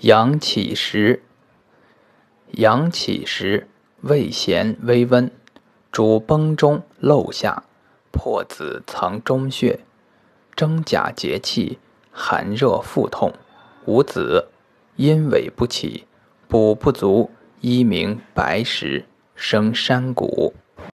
阳起时，阳起时，味咸微温，主崩中漏下，破子藏中穴，真假结气，寒热腹痛，无子，阴痿不起，补不足，一名白石，生山谷。